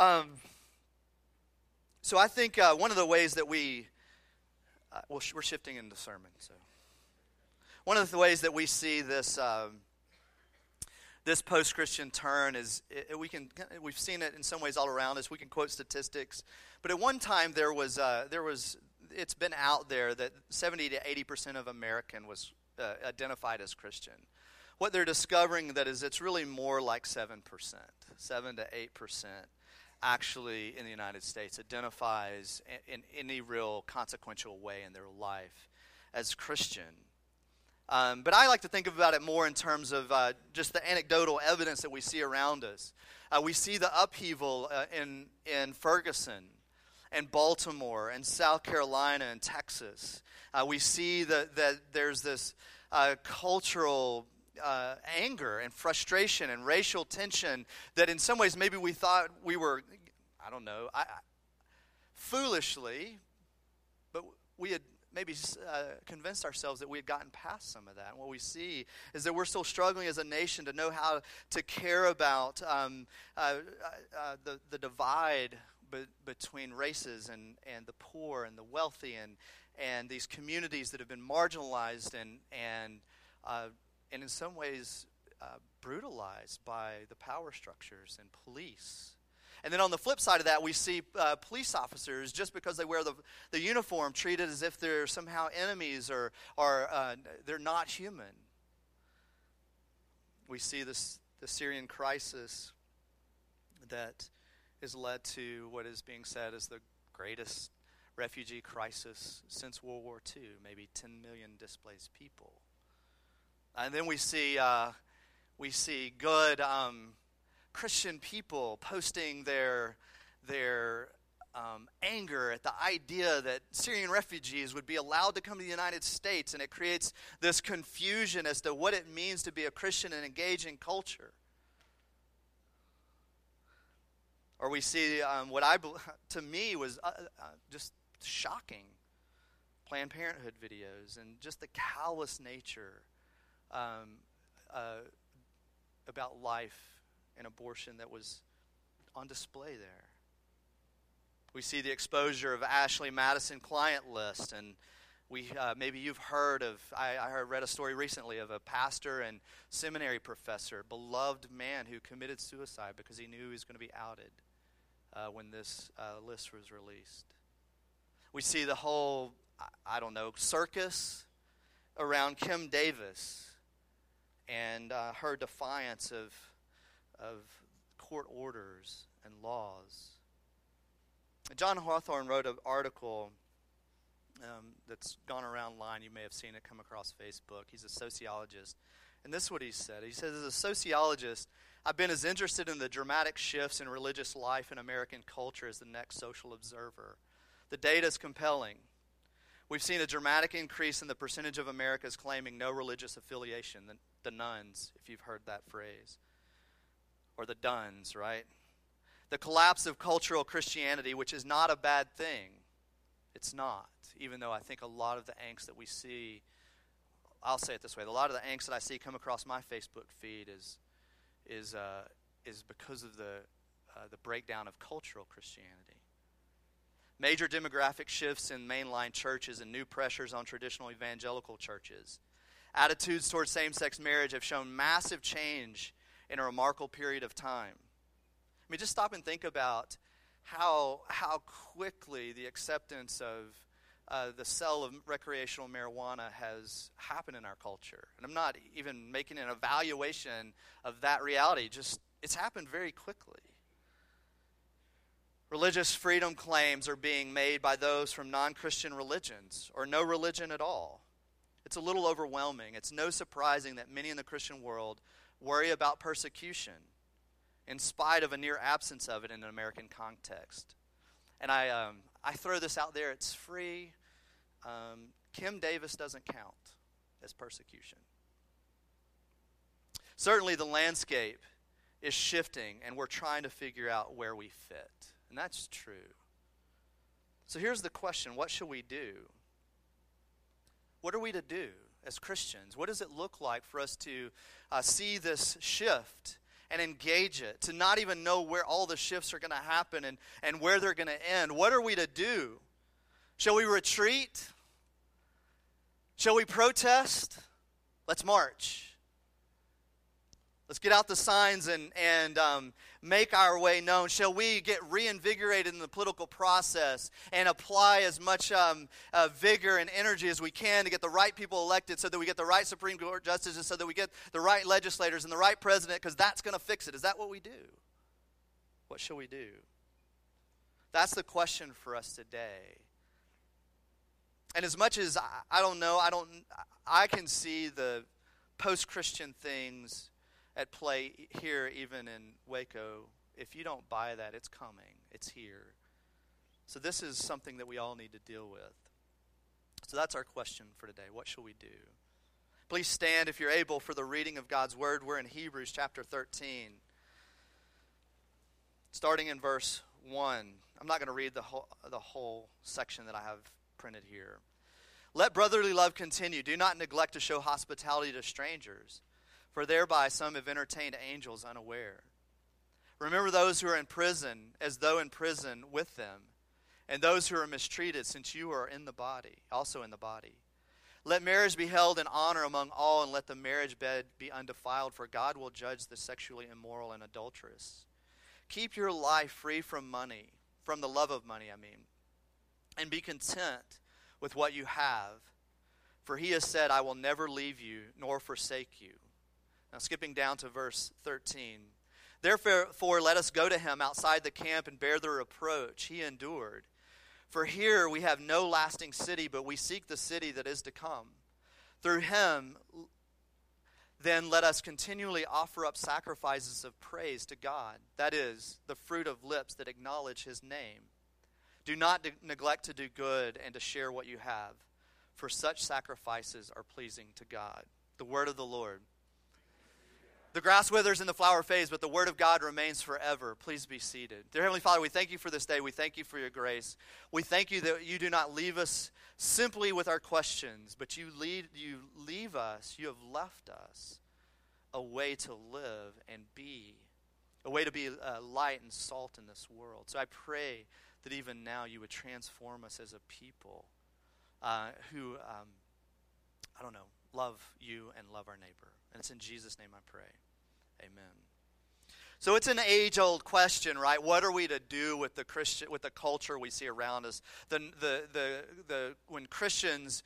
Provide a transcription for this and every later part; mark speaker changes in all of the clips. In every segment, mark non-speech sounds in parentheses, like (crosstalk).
Speaker 1: Um, so I think uh, one of the ways that we, uh, well, we're shifting into sermon. So one of the ways that we see this um, this post-Christian turn is it, we can we've seen it in some ways all around us. We can quote statistics, but at one time there was uh, there was it's been out there that 70 to 80 percent of American was uh, identified as Christian. What they're discovering that is it's really more like seven percent, seven to eight percent actually in the United States identifies in, in any real consequential way in their life as Christian. Um, but I like to think about it more in terms of uh, just the anecdotal evidence that we see around us. Uh, we see the upheaval uh, in, in Ferguson and Baltimore and South Carolina and Texas. Uh, we see that, that there's this uh, cultural uh, anger and frustration and racial tension that in some ways maybe we thought we were, I don't know, I, foolishly, but we had maybe uh, convinced ourselves that we had gotten past some of that. And what we see is that we're still struggling as a nation to know how to care about um, uh, uh, the, the divide be- between races and, and the poor and the wealthy and, and these communities that have been marginalized and, and, uh, and in some ways uh, brutalized by the power structures and police and then on the flip side of that, we see uh, police officers, just because they wear the, the uniform, treated as if they're somehow enemies or, or uh, they're not human. We see this, the Syrian crisis that has led to what is being said as the greatest refugee crisis since World War II, maybe 10 million displaced people. And then we see, uh, we see good um, Christian people posting their, their um, anger at the idea that Syrian refugees would be allowed to come to the United States, and it creates this confusion as to what it means to be a Christian and engage in culture. Or we see um, what I, (laughs) to me, was uh, uh, just shocking Planned Parenthood videos and just the callous nature um, uh, about life and abortion that was on display there. We see the exposure of Ashley Madison client list, and we uh, maybe you've heard of. I, I read a story recently of a pastor and seminary professor, beloved man who committed suicide because he knew he was going to be outed uh, when this uh, list was released. We see the whole, I, I don't know, circus around Kim Davis and uh, her defiance of of court orders and laws. John Hawthorne wrote an article um, that's gone around line. You may have seen it come across Facebook. He's a sociologist. And this is what he said. He says, As a sociologist, I've been as interested in the dramatic shifts in religious life in American culture as the next social observer. The data is compelling. We've seen a dramatic increase in the percentage of Americans claiming no religious affiliation, the, the nones, if you've heard that phrase or the Dones, right? The collapse of cultural Christianity, which is not a bad thing. It's not, even though I think a lot of the angst that we see, I'll say it this way: a lot of the angst that I see come across my Facebook feed is is uh, is because of the uh, the breakdown of cultural Christianity. Major demographic shifts in mainline churches and new pressures on traditional evangelical churches. Attitudes towards same sex marriage have shown massive change in a remarkable period of time. I mean, just stop and think about how, how quickly the acceptance of uh, the sale of recreational marijuana has happened in our culture. And I'm not even making an evaluation of that reality, just it's happened very quickly. Religious freedom claims are being made by those from non Christian religions or no religion at all. It's a little overwhelming. It's no surprising that many in the Christian world worry about persecution in spite of a near absence of it in an American context. And I, um, I throw this out there, it's free. Um, Kim Davis doesn't count as persecution. Certainly, the landscape is shifting, and we're trying to figure out where we fit. And that's true. So here's the question what should we do? What are we to do? As Christians? What does it look like for us to uh, see this shift and engage it, to not even know where all the shifts are going to happen and, and where they're going to end. What are we to do? Shall we retreat? Shall we protest? Let's march. Let's get out the signs and, and um, make our way known. Shall we get reinvigorated in the political process and apply as much um, uh, vigor and energy as we can to get the right people elected so that we get the right Supreme Court justices, so that we get the right legislators and the right president, because that's going to fix it? Is that what we do? What shall we do? That's the question for us today. And as much as I, I don't know, I don't I can see the post-Christian things at play here, even in Waco. If you don't buy that, it's coming, it's here. So, this is something that we all need to deal with. So, that's our question for today. What shall we do? Please stand if you're able for the reading of God's Word. We're in Hebrews chapter 13, starting in verse 1. I'm not going to read the whole, the whole section that I have printed here. Let brotherly love continue. Do not neglect to show hospitality to strangers for thereby some have entertained angels unaware. Remember those who are in prison as though in prison with them, and those who are mistreated, since you are in the body, also in the body. Let marriage be held in honor among all, and let the marriage bed be undefiled, for God will judge the sexually immoral and adulterous. Keep your life free from money, from the love of money, I mean, and be content with what you have. For he has said, I will never leave you nor forsake you. Now, skipping down to verse 13. Therefore, let us go to him outside the camp and bear the reproach he endured. For here we have no lasting city, but we seek the city that is to come. Through him, then let us continually offer up sacrifices of praise to God. That is, the fruit of lips that acknowledge his name. Do not de- neglect to do good and to share what you have, for such sacrifices are pleasing to God. The word of the Lord. The grass withers and the flower fades, but the word of God remains forever. Please be seated. Dear Heavenly Father, we thank you for this day. We thank you for your grace. We thank you that you do not leave us simply with our questions, but you lead you leave us, you have left us a way to live and be, a way to be uh, light and salt in this world. So I pray that even now you would transform us as a people uh, who, um, I don't know, love you and love our neighbor. And it's in Jesus' name I pray. Amen. So it's an age-old question, right? What are we to do with the Christian, with the culture we see around us? The, the, the, the when Christians,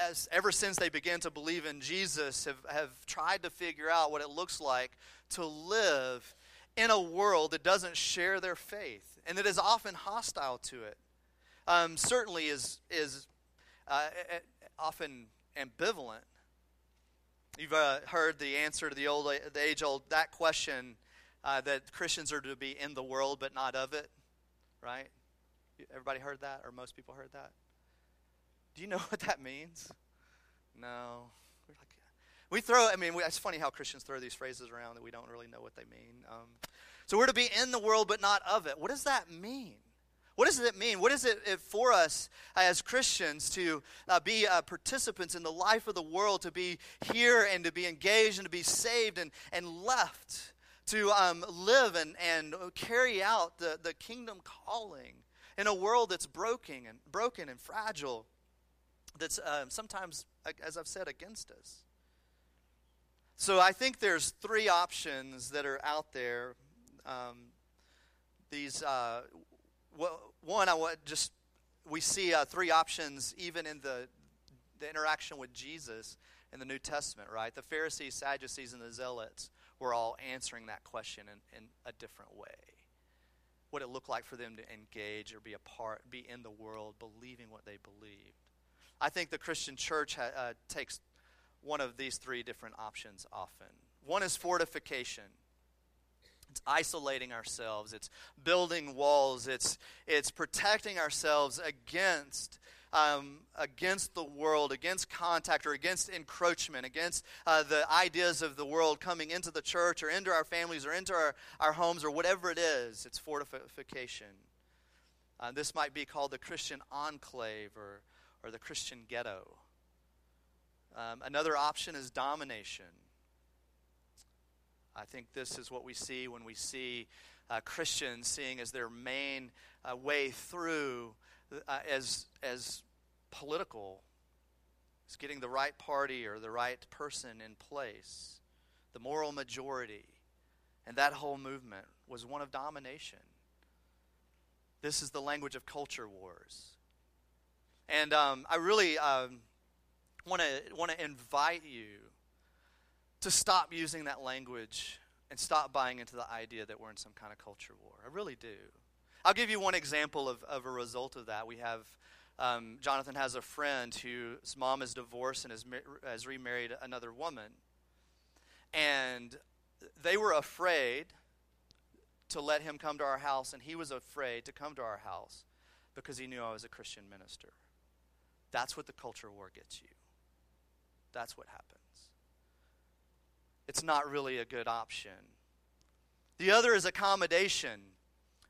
Speaker 1: as, ever since they began to believe in Jesus, have, have tried to figure out what it looks like to live in a world that doesn't share their faith and that is often hostile to it. Um, certainly is is uh, often ambivalent You've uh, heard the answer to the old, the age-old that question uh, that Christians are to be in the world but not of it, right? Everybody heard that, or most people heard that. Do you know (laughs) what that means? No. We throw. I mean, we, it's funny how Christians throw these phrases around that we don't really know what they mean. Um, so we're to be in the world but not of it. What does that mean? What does it mean? What is it for us as Christians to uh, be uh, participants in the life of the world, to be here and to be engaged and to be saved and, and left to um, live and, and carry out the, the kingdom calling in a world that's broken and broken and fragile, that's um, sometimes, as I've said, against us. So I think there's three options that are out there. Um, these uh, well, one, I want just we see uh, three options even in the the interaction with Jesus in the New Testament, right? The Pharisees, Sadducees, and the Zealots were all answering that question in, in a different way. What it looked like for them to engage or be a part, be in the world, believing what they believed. I think the Christian church ha, uh, takes one of these three different options often. One is fortification. It's isolating ourselves. It's building walls. It's, it's protecting ourselves against, um, against the world, against contact or against encroachment, against uh, the ideas of the world coming into the church or into our families or into our, our homes or whatever it is. It's fortification. Uh, this might be called the Christian enclave or, or the Christian ghetto. Um, another option is domination. I think this is what we see when we see uh, Christians seeing as their main uh, way through uh, as, as political, as getting the right party or the right person in place, the moral majority. And that whole movement was one of domination. This is the language of culture wars. And um, I really to want to invite you to stop using that language and stop buying into the idea that we're in some kind of culture war. I really do. I'll give you one example of, of a result of that. We have um, Jonathan has a friend whose mom is divorced and has, has remarried another woman. And they were afraid to let him come to our house, and he was afraid to come to our house because he knew I was a Christian minister. That's what the culture war gets you. That's what happens. It's not really a good option. The other is accommodation.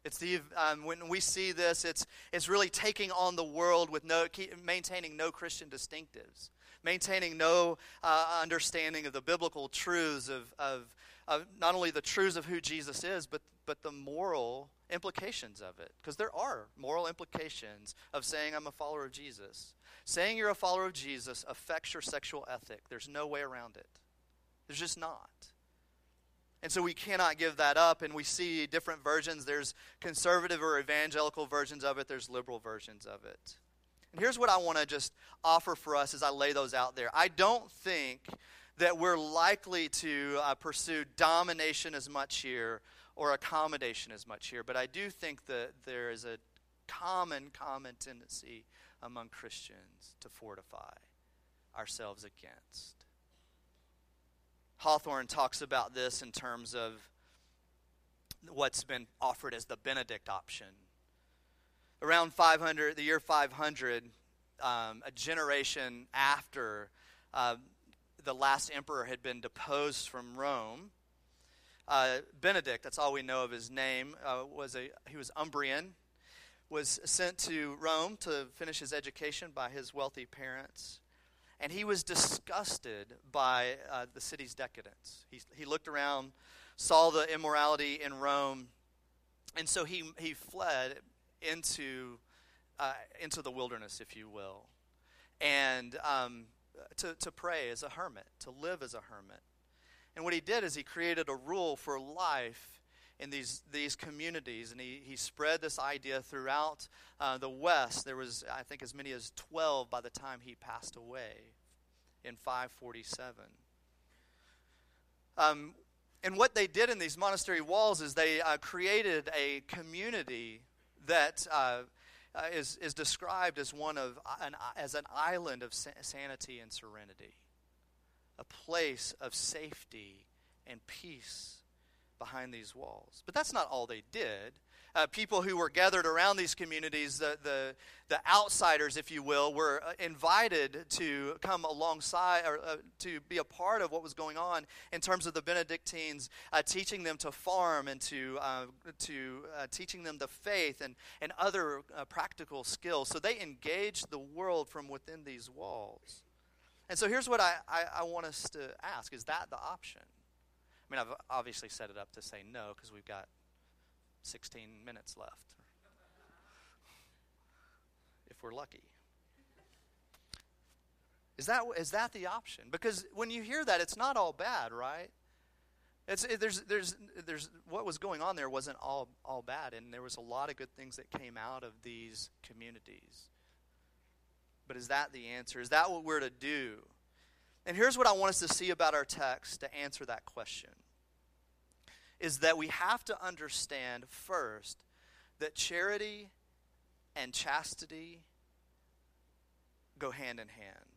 Speaker 1: It's the um, when we see this, it's it's really taking on the world with no maintaining no Christian distinctives, maintaining no uh, understanding of the biblical truths of, of of not only the truths of who Jesus is, but but the moral implications of it. Because there are moral implications of saying I'm a follower of Jesus. Saying you're a follower of Jesus affects your sexual ethic. There's no way around it. There's just not. And so we cannot give that up, and we see different versions. There's conservative or evangelical versions of it, there's liberal versions of it. And here's what I want to just offer for us as I lay those out there. I don't think that we're likely to uh, pursue domination as much here or accommodation as much here, but I do think that there is a common, common tendency among Christians to fortify ourselves against. Hawthorne talks about this in terms of what's been offered as the Benedict option. Around 500, the year 500, um, a generation after uh, the last emperor had been deposed from Rome, uh, Benedict, that's all we know of his name, uh, was a he was Umbrian, was sent to Rome to finish his education by his wealthy parents. And he was disgusted by uh, the city's decadence. He, he looked around, saw the immorality in Rome, and so he, he fled into, uh, into the wilderness, if you will, and um, to, to pray as a hermit, to live as a hermit. And what he did is he created a rule for life in these, these communities, and he, he spread this idea throughout uh, the West. There was, I think, as many as 12 by the time he passed away in 547. Um, and what they did in these monastery walls is they uh, created a community that uh, uh, is, is described as one of an, as an island of sanity and serenity, a place of safety and peace behind these walls. But that's not all they did. Uh, people who were gathered around these communities, the, the, the outsiders, if you will, were uh, invited to come alongside or uh, to be a part of what was going on in terms of the Benedictines uh, teaching them to farm and to, uh, to uh, teaching them the faith and, and other practical skills. So they engaged the world from within these walls. And so here's what I, I, I want us to ask is that the option? I mean, I've obviously set it up to say no because we've got 16 minutes left. if we're lucky. Is that, is that the option? Because when you hear that, it's not all bad, right? It's, it, there's, there's, there's, what was going on there wasn't all, all bad, and there was a lot of good things that came out of these communities. But is that the answer? Is that what we're to do? And here's what I want us to see about our text to answer that question is that we have to understand first that charity and chastity go hand in hand.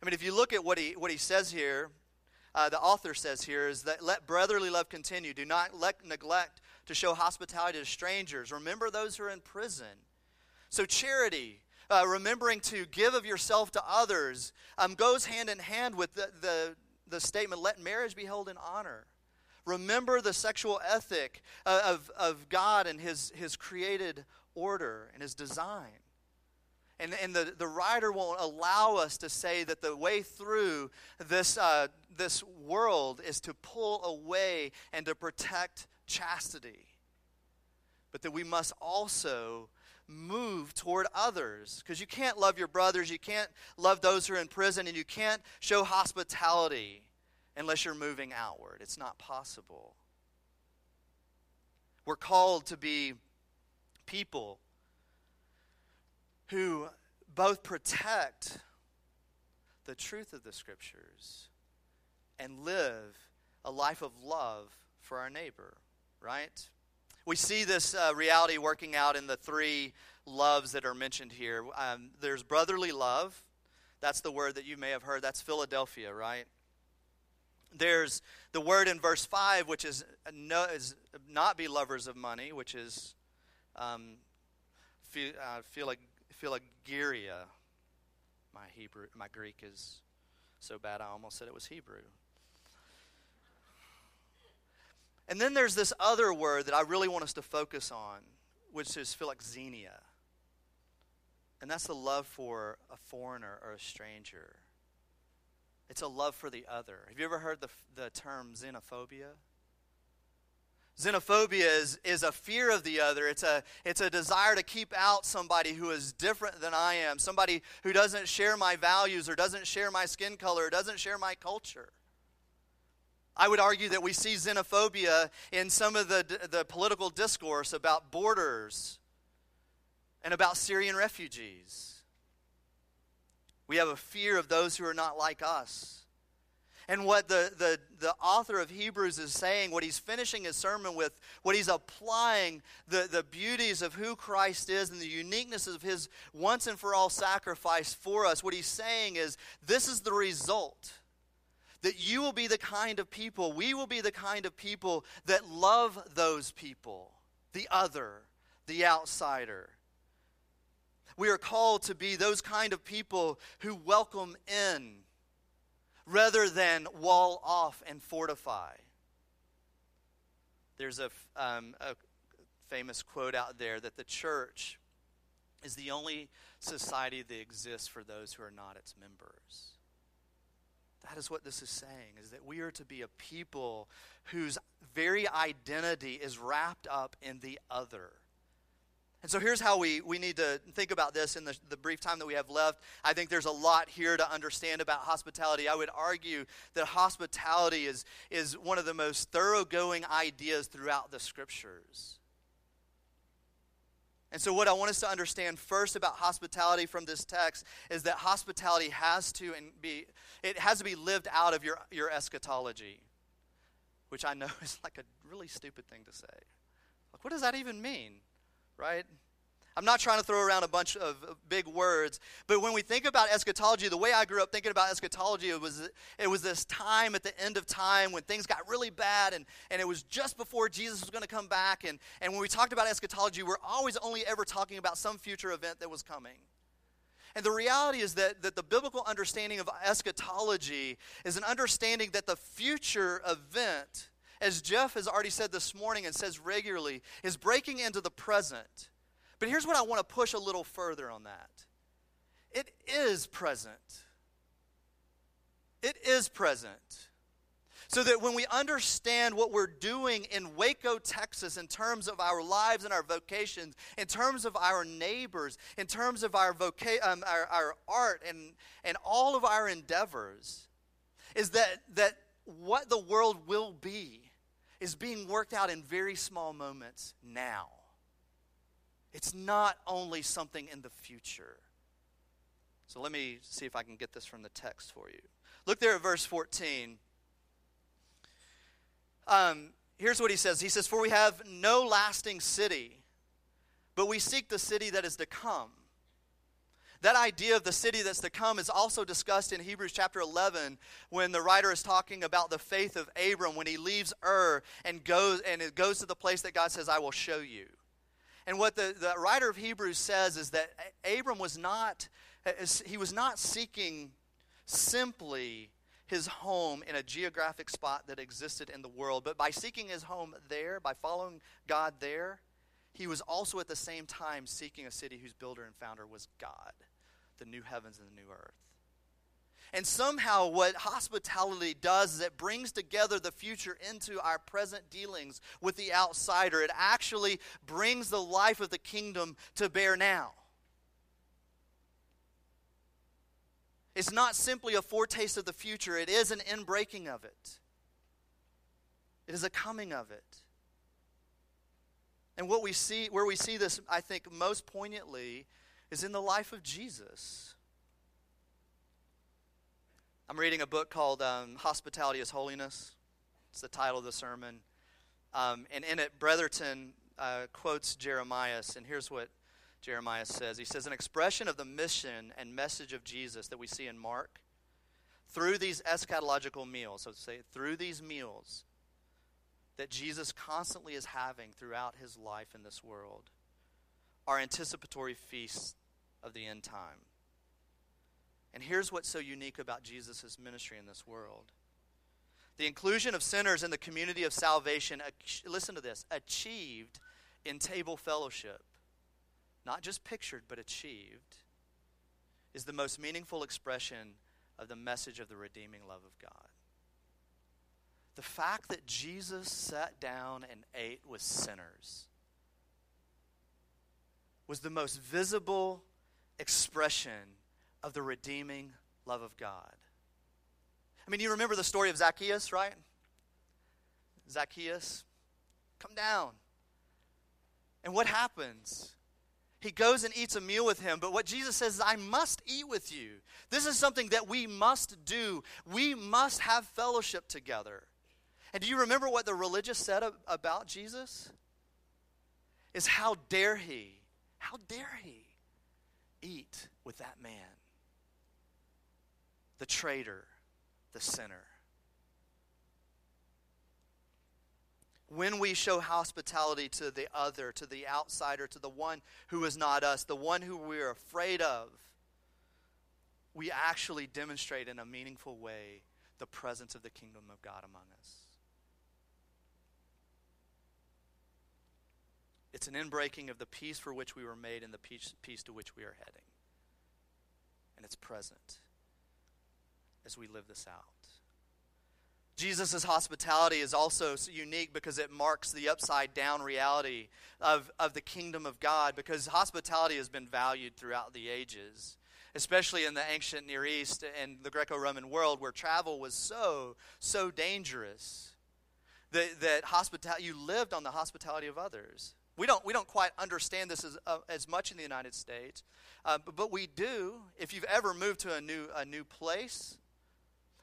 Speaker 1: I mean, if you look at what he, what he says here, uh, the author says here is that let brotherly love continue. Do not let, neglect to show hospitality to strangers. Remember those who are in prison. So, charity, uh, remembering to give of yourself to others, um, goes hand in hand with the, the, the statement, let marriage be held in honor. Remember the sexual ethic of, of God and his, his created order and his design. And, and the, the writer won't allow us to say that the way through this, uh, this world is to pull away and to protect chastity. But that we must also move toward others. Because you can't love your brothers, you can't love those who are in prison, and you can't show hospitality unless you're moving outward. It's not possible. We're called to be people who both protect the truth of the scriptures and live a life of love for our neighbor, right? We see this uh, reality working out in the three loves that are mentioned here. Um, there's brotherly love. That's the word that you may have heard. That's Philadelphia, right? There's the word in verse 5, which is, no, is not be lovers of money, which is um, uh, philargyria. My Hebrew, my Greek is so bad I almost said it was Hebrew. And then there's this other word that I really want us to focus on, which is philoxenia. And that's the love for a foreigner or a stranger. It's a love for the other. Have you ever heard the, the term xenophobia? Xenophobia is, is a fear of the other. It's a, it's a desire to keep out somebody who is different than I am, somebody who doesn't share my values or doesn't share my skin color or doesn't share my culture. I would argue that we see xenophobia in some of the, the political discourse about borders and about Syrian refugees. We have a fear of those who are not like us. And what the, the, the author of Hebrews is saying, what he's finishing his sermon with, what he's applying the, the beauties of who Christ is and the uniqueness of his once and for all sacrifice for us, what he's saying is this is the result that you will be the kind of people, we will be the kind of people that love those people, the other, the outsider. We are called to be those kind of people who welcome in rather than wall off and fortify. There's a, um, a famous quote out there that the church is the only society that exists for those who are not its members. That is what this is saying, is that we are to be a people whose very identity is wrapped up in the other. And so here's how we, we need to think about this in the, the brief time that we have left. I think there's a lot here to understand about hospitality. I would argue that hospitality is, is one of the most thoroughgoing ideas throughout the scriptures. And so, what I want us to understand first about hospitality from this text is that hospitality has to and be it has to be lived out of your, your eschatology, which I know (laughs) is like a really stupid thing to say. Like, what does that even mean, right? I'm not trying to throw around a bunch of big words, but when we think about eschatology, the way I grew up thinking about eschatology, it was, it was this time at the end of time when things got really bad, and, and it was just before Jesus was going to come back. And, and when we talked about eschatology, we're always only ever talking about some future event that was coming. And the reality is that, that the biblical understanding of eschatology is an understanding that the future event, as Jeff has already said this morning and says regularly, is breaking into the present but here's what I want to push a little further on that it is present. It is present. So that when we understand what we're doing in Waco, Texas, in terms of our lives and our vocations, in terms of our neighbors, in terms of our, voca- um, our, our art and, and all of our endeavors, is that, that what the world will be is being worked out in very small moments now. It's not only something in the future. So let me see if I can get this from the text for you. Look there at verse 14. Um, here's what he says He says, For we have no lasting city, but we seek the city that is to come. That idea of the city that's to come is also discussed in Hebrews chapter 11 when the writer is talking about the faith of Abram when he leaves Ur and goes and it goes to the place that God says, I will show you. And what the, the writer of Hebrews says is that Abram was not, he was not seeking simply his home in a geographic spot that existed in the world, but by seeking his home there, by following God there, he was also at the same time seeking a city whose builder and founder was God, the new heavens and the new earth. And somehow, what hospitality does is it brings together the future into our present dealings with the outsider. It actually brings the life of the kingdom to bear now. It's not simply a foretaste of the future, it is an inbreaking of it. It is a coming of it. And what we see, where we see this, I think, most poignantly, is in the life of Jesus. I'm reading a book called um, Hospitality is Holiness. It's the title of the sermon. Um, and in it, Bretherton uh, quotes Jeremias, and here's what Jeremias says. He says, An expression of the mission and message of Jesus that we see in Mark, through these eschatological meals, so to say, through these meals that Jesus constantly is having throughout his life in this world, are anticipatory feasts of the end time. And here's what's so unique about Jesus' ministry in this world the inclusion of sinners in the community of salvation, listen to this, achieved in table fellowship, not just pictured, but achieved, is the most meaningful expression of the message of the redeeming love of God. The fact that Jesus sat down and ate with sinners was the most visible expression of the redeeming love of God. I mean, you remember the story of Zacchaeus, right? Zacchaeus, come down. And what happens? He goes and eats a meal with him, but what Jesus says is, I must eat with you. This is something that we must do. We must have fellowship together. And do you remember what the religious said about Jesus? Is how dare he, how dare he eat with that man? The traitor, the sinner. When we show hospitality to the other, to the outsider, to the one who is not us, the one who we're afraid of, we actually demonstrate in a meaningful way the presence of the kingdom of God among us. It's an inbreaking of the peace for which we were made and the peace, peace to which we are heading. And it's present as we live this out. Jesus' hospitality is also unique because it marks the upside down reality of, of the kingdom of God, because hospitality has been valued throughout the ages, especially in the ancient Near East and the Greco Roman world where travel was so, so dangerous that, that hospitality, you lived on the hospitality of others. We don't, we don't quite understand this as, uh, as much in the United States, uh, but, but we do. If you've ever moved to a new, a new place,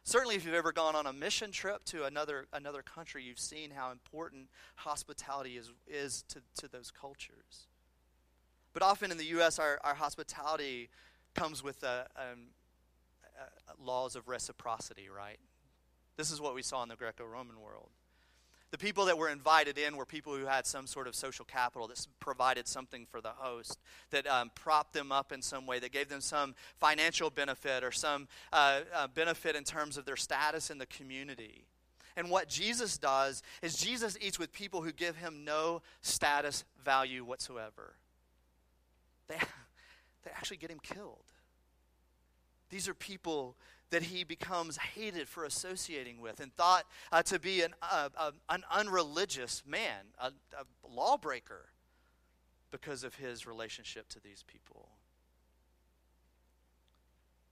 Speaker 1: Certainly, if you've ever gone on a mission trip to another, another country, you've seen how important hospitality is, is to, to those cultures. But often in the U.S., our, our hospitality comes with um, laws of reciprocity, right? This is what we saw in the Greco Roman world. The people that were invited in were people who had some sort of social capital that provided something for the host, that um, propped them up in some way, that gave them some financial benefit or some uh, uh, benefit in terms of their status in the community. And what Jesus does is Jesus eats with people who give him no status value whatsoever. They, (laughs) they actually get him killed. These are people that he becomes hated for associating with and thought uh, to be an, uh, uh, an unreligious man, a, a lawbreaker, because of his relationship to these people.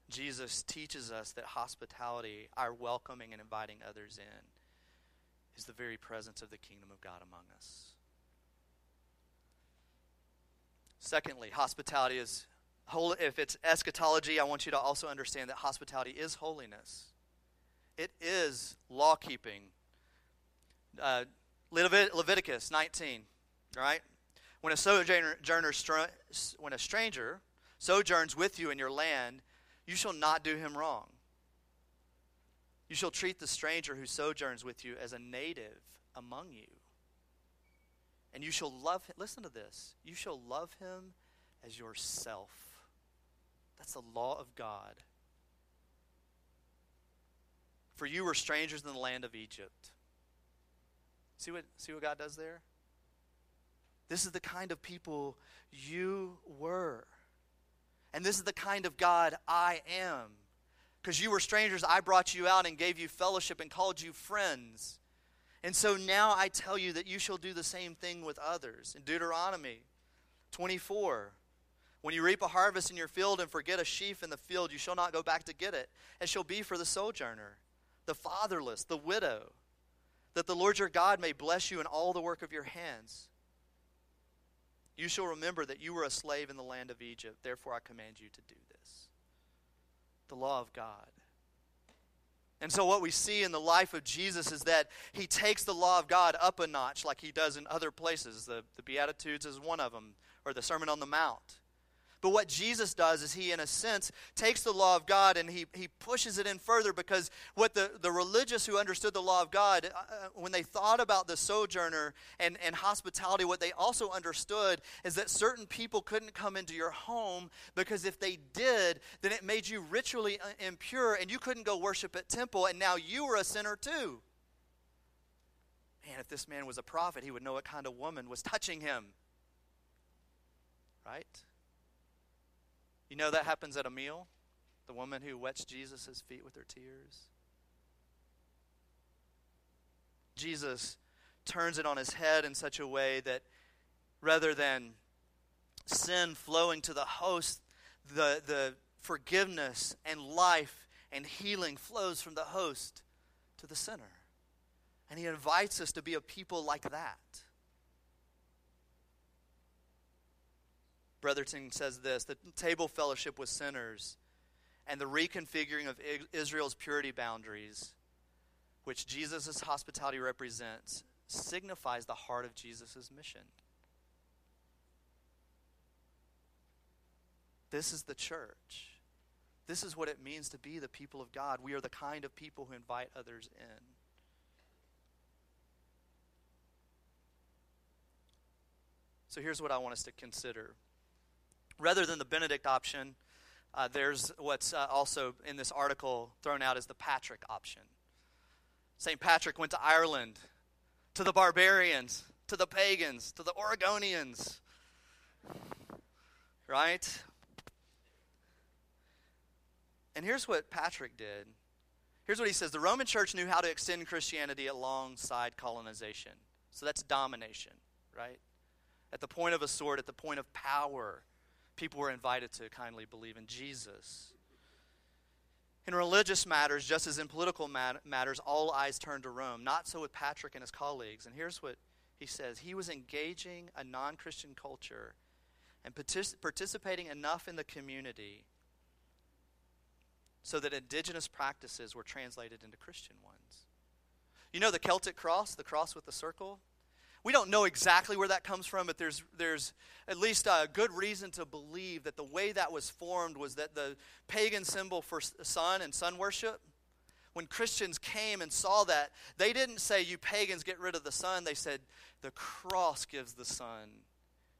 Speaker 1: Jesus teaches us that hospitality, our welcoming and inviting others in, is the very presence of the kingdom of God among us. Secondly, hospitality is if it's eschatology, I want you to also understand that hospitality is holiness. It is law keeping. Uh, Levit- Leviticus 19, right? When a sojourner, when a stranger sojourns with you in your land, you shall not do him wrong. You shall treat the stranger who sojourns with you as a native among you. And you shall love him. Listen to this. You shall love him as yourself. That's the law of God. For you were strangers in the land of Egypt. See what, see what God does there? This is the kind of people you were. And this is the kind of God I am. Because you were strangers, I brought you out and gave you fellowship and called you friends. And so now I tell you that you shall do the same thing with others. In Deuteronomy 24, when you reap a harvest in your field and forget a sheaf in the field, you shall not go back to get it. It shall be for the sojourner, the fatherless, the widow, that the Lord your God may bless you in all the work of your hands. You shall remember that you were a slave in the land of Egypt. Therefore, I command you to do this. The law of God. And so, what we see in the life of Jesus is that he takes the law of God up a notch, like he does in other places. The, the Beatitudes is one of them, or the Sermon on the Mount. But what Jesus does is he, in a sense, takes the law of God and he, he pushes it in further because what the, the religious who understood the law of God, uh, uh, when they thought about the sojourner and, and hospitality, what they also understood is that certain people couldn't come into your home because if they did, then it made you ritually uh, impure and you couldn't go worship at temple and now you were a sinner too. Man, if this man was a prophet, he would know what kind of woman was touching him. Right? You know that happens at a meal? The woman who wets Jesus' feet with her tears. Jesus turns it on his head in such a way that rather than sin flowing to the host, the, the forgiveness and life and healing flows from the host to the sinner. And he invites us to be a people like that. Bretherton says this the table fellowship with sinners and the reconfiguring of Israel's purity boundaries, which Jesus' hospitality represents, signifies the heart of Jesus' mission. This is the church. This is what it means to be the people of God. We are the kind of people who invite others in. So here's what I want us to consider Rather than the Benedict option, uh, there's what's uh, also in this article thrown out as the Patrick option. St. Patrick went to Ireland, to the barbarians, to the pagans, to the Oregonians. Right? And here's what Patrick did. Here's what he says The Roman church knew how to extend Christianity alongside colonization. So that's domination, right? At the point of a sword, at the point of power people were invited to kindly believe in Jesus. In religious matters, just as in political mat- matters, all eyes turned to Rome. Not so with Patrick and his colleagues. And here's what he says He was engaging a non Christian culture and partic- participating enough in the community so that indigenous practices were translated into Christian ones. You know the Celtic cross, the cross with the circle? We don't know exactly where that comes from, but there's, there's at least a good reason to believe that the way that was formed was that the pagan symbol for sun and sun worship, when Christians came and saw that, they didn't say, You pagans, get rid of the sun. They said, The cross gives the sun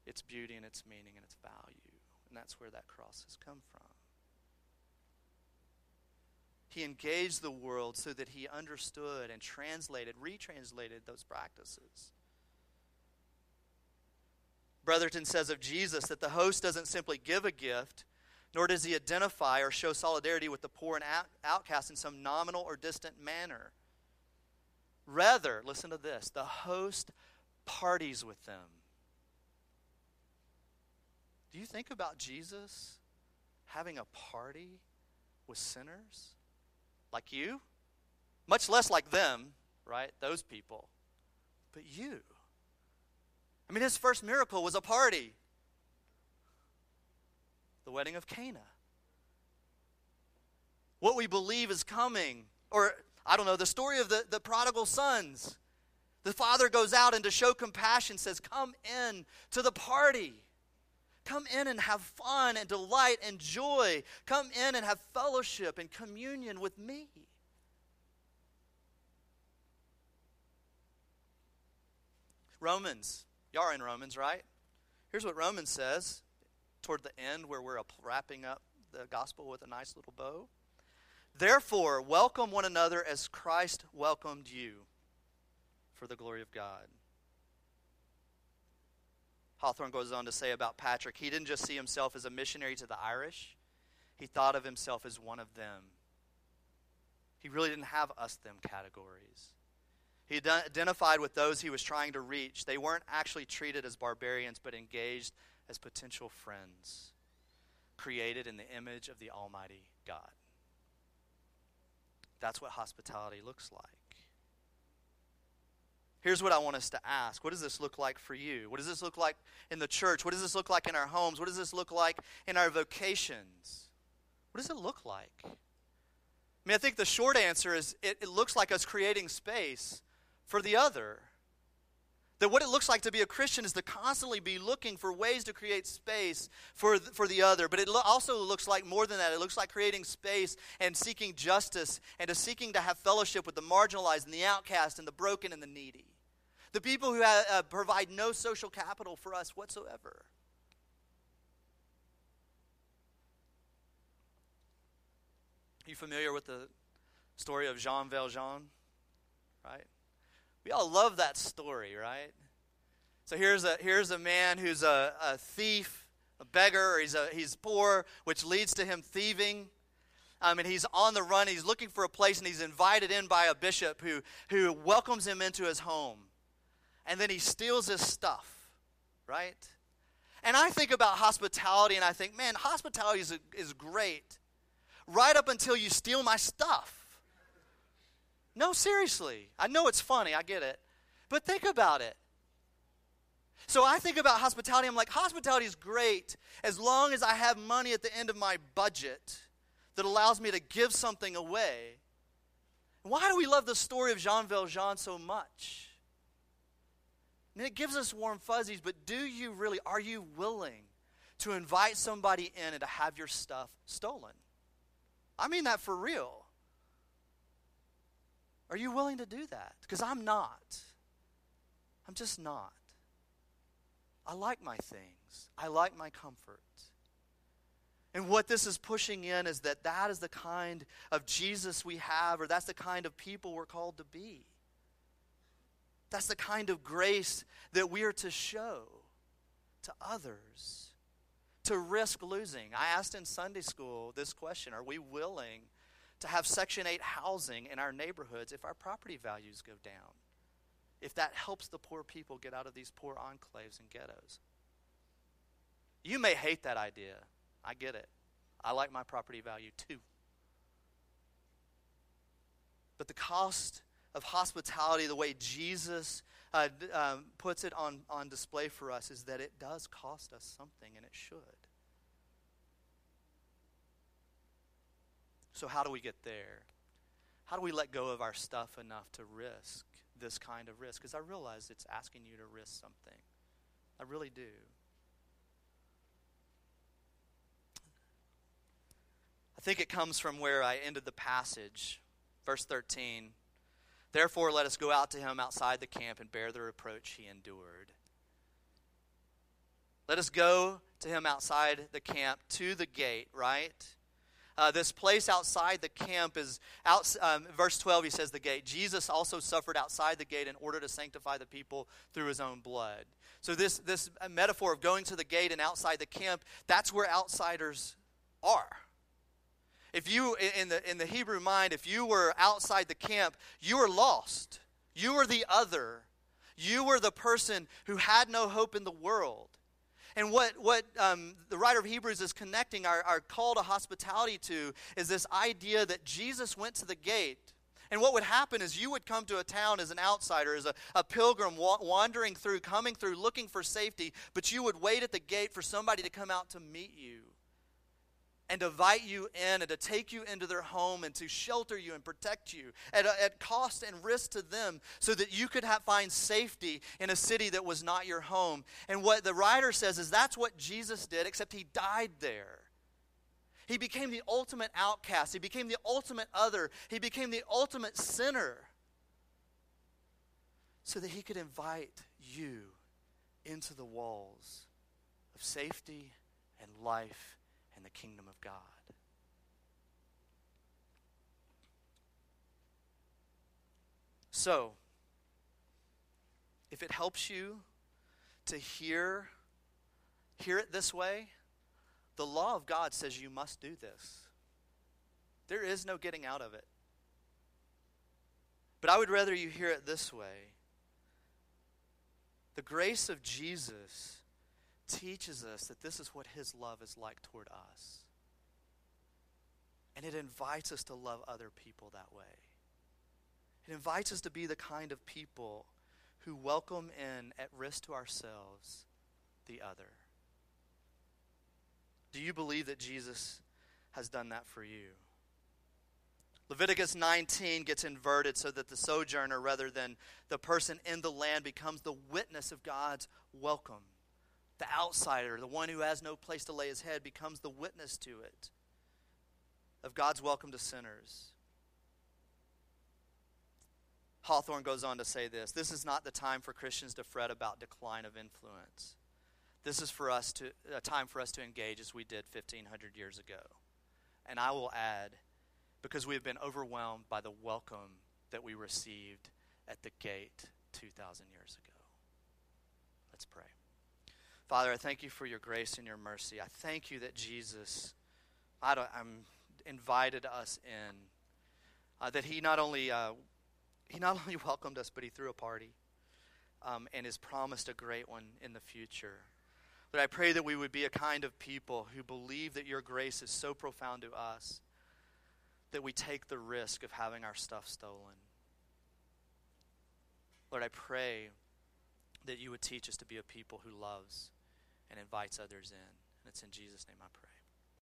Speaker 1: its beauty and its meaning and its value. And that's where that cross has come from. He engaged the world so that he understood and translated, retranslated those practices. Bretherton says of Jesus that the host doesn't simply give a gift, nor does he identify or show solidarity with the poor and outcast in some nominal or distant manner. Rather, listen to this the host parties with them. Do you think about Jesus having a party with sinners like you? Much less like them, right? Those people. But you. I mean, his first miracle was a party the wedding of Cana. What we believe is coming, or I don't know, the story of the, the prodigal sons. The father goes out and to show compassion says, Come in to the party. Come in and have fun and delight and joy. Come in and have fellowship and communion with me. Romans Y'all are in Romans, right? Here's what Romans says toward the end, where we're wrapping up the gospel with a nice little bow. Therefore, welcome one another as Christ welcomed you for the glory of God. Hawthorne goes on to say about Patrick, he didn't just see himself as a missionary to the Irish, he thought of himself as one of them. He really didn't have us them categories. He identified with those he was trying to reach. They weren't actually treated as barbarians, but engaged as potential friends, created in the image of the Almighty God. That's what hospitality looks like. Here's what I want us to ask What does this look like for you? What does this look like in the church? What does this look like in our homes? What does this look like in our vocations? What does it look like? I mean, I think the short answer is it, it looks like us creating space for the other. That what it looks like to be a Christian is to constantly be looking for ways to create space for the, for the other. But it lo- also looks like more than that. It looks like creating space and seeking justice and to seeking to have fellowship with the marginalized and the outcast and the broken and the needy. The people who ha- uh, provide no social capital for us whatsoever. Are you familiar with the story of Jean Valjean? Right? We all love that story, right? So here's a, here's a man who's a, a thief, a beggar, he's, a, he's poor, which leads to him thieving. Um, and he's on the run. He's looking for a place, and he's invited in by a bishop who, who welcomes him into his home. And then he steals his stuff, right? And I think about hospitality, and I think, man, hospitality is, is great right up until you steal my stuff. No, seriously. I know it's funny, I get it. But think about it. So I think about hospitality. I'm like, hospitality is great as long as I have money at the end of my budget that allows me to give something away. Why do we love the story of Jean Valjean so much? And it gives us warm fuzzies, but do you really, are you willing to invite somebody in and to have your stuff stolen? I mean that for real. Are you willing to do that? Because I'm not. I'm just not. I like my things, I like my comfort. And what this is pushing in is that that is the kind of Jesus we have, or that's the kind of people we're called to be. That's the kind of grace that we are to show to others, to risk losing. I asked in Sunday school this question Are we willing to have Section 8 housing in our neighborhoods if our property values go down, if that helps the poor people get out of these poor enclaves and ghettos. You may hate that idea. I get it. I like my property value too. But the cost of hospitality, the way Jesus uh, um, puts it on, on display for us, is that it does cost us something, and it should. So, how do we get there? How do we let go of our stuff enough to risk this kind of risk? Because I realize it's asking you to risk something. I really do. I think it comes from where I ended the passage, verse 13. Therefore, let us go out to him outside the camp and bear the reproach he endured. Let us go to him outside the camp to the gate, right? Uh, this place outside the camp is out. Um, verse 12, he says the gate. Jesus also suffered outside the gate in order to sanctify the people through his own blood. So this this metaphor of going to the gate and outside the camp, that's where outsiders are. If you in the in the Hebrew mind, if you were outside the camp, you were lost. You were the other. You were the person who had no hope in the world. And what, what um, the writer of Hebrews is connecting our, our call to hospitality to is this idea that Jesus went to the gate. And what would happen is you would come to a town as an outsider, as a, a pilgrim wa- wandering through, coming through, looking for safety, but you would wait at the gate for somebody to come out to meet you and to invite you in and to take you into their home and to shelter you and protect you at, at cost and risk to them so that you could have, find safety in a city that was not your home. And what the writer says is that's what Jesus did, except he died there. He became the ultimate outcast. He became the ultimate other. He became the ultimate sinner so that he could invite you into the walls of safety and life the kingdom of God. So, if it helps you to hear hear it this way, the law of God says you must do this. There is no getting out of it. But I would rather you hear it this way. The grace of Jesus teaches us that this is what his love is like toward us. And it invites us to love other people that way. It invites us to be the kind of people who welcome in, at risk to ourselves, the other. Do you believe that Jesus has done that for you? Leviticus 19 gets inverted so that the sojourner, rather than the person in the land, becomes the witness of God's welcome. The outsider, the one who has no place to lay his head, becomes the witness to it of God's welcome to sinners. Hawthorne goes on to say this This is not the time for Christians to fret about decline of influence. This is for us to a time for us to engage as we did 1500 years ago. And I will add because we have been overwhelmed by the welcome that we received at the gate 2000 years ago. Let's pray. Father, I thank you for your grace and your mercy. I thank you that Jesus I am invited us in. Uh, that he not only uh, he not (laughs) only welcomed us, but he threw a party um, and has promised a great one in the future. But I pray that we would be a kind of people who believe that your grace is so profound to us that we take the risk of having our stuff stolen. Lord, I pray that you would teach us to be a people who loves and invites others in. And it's in Jesus' name I pray.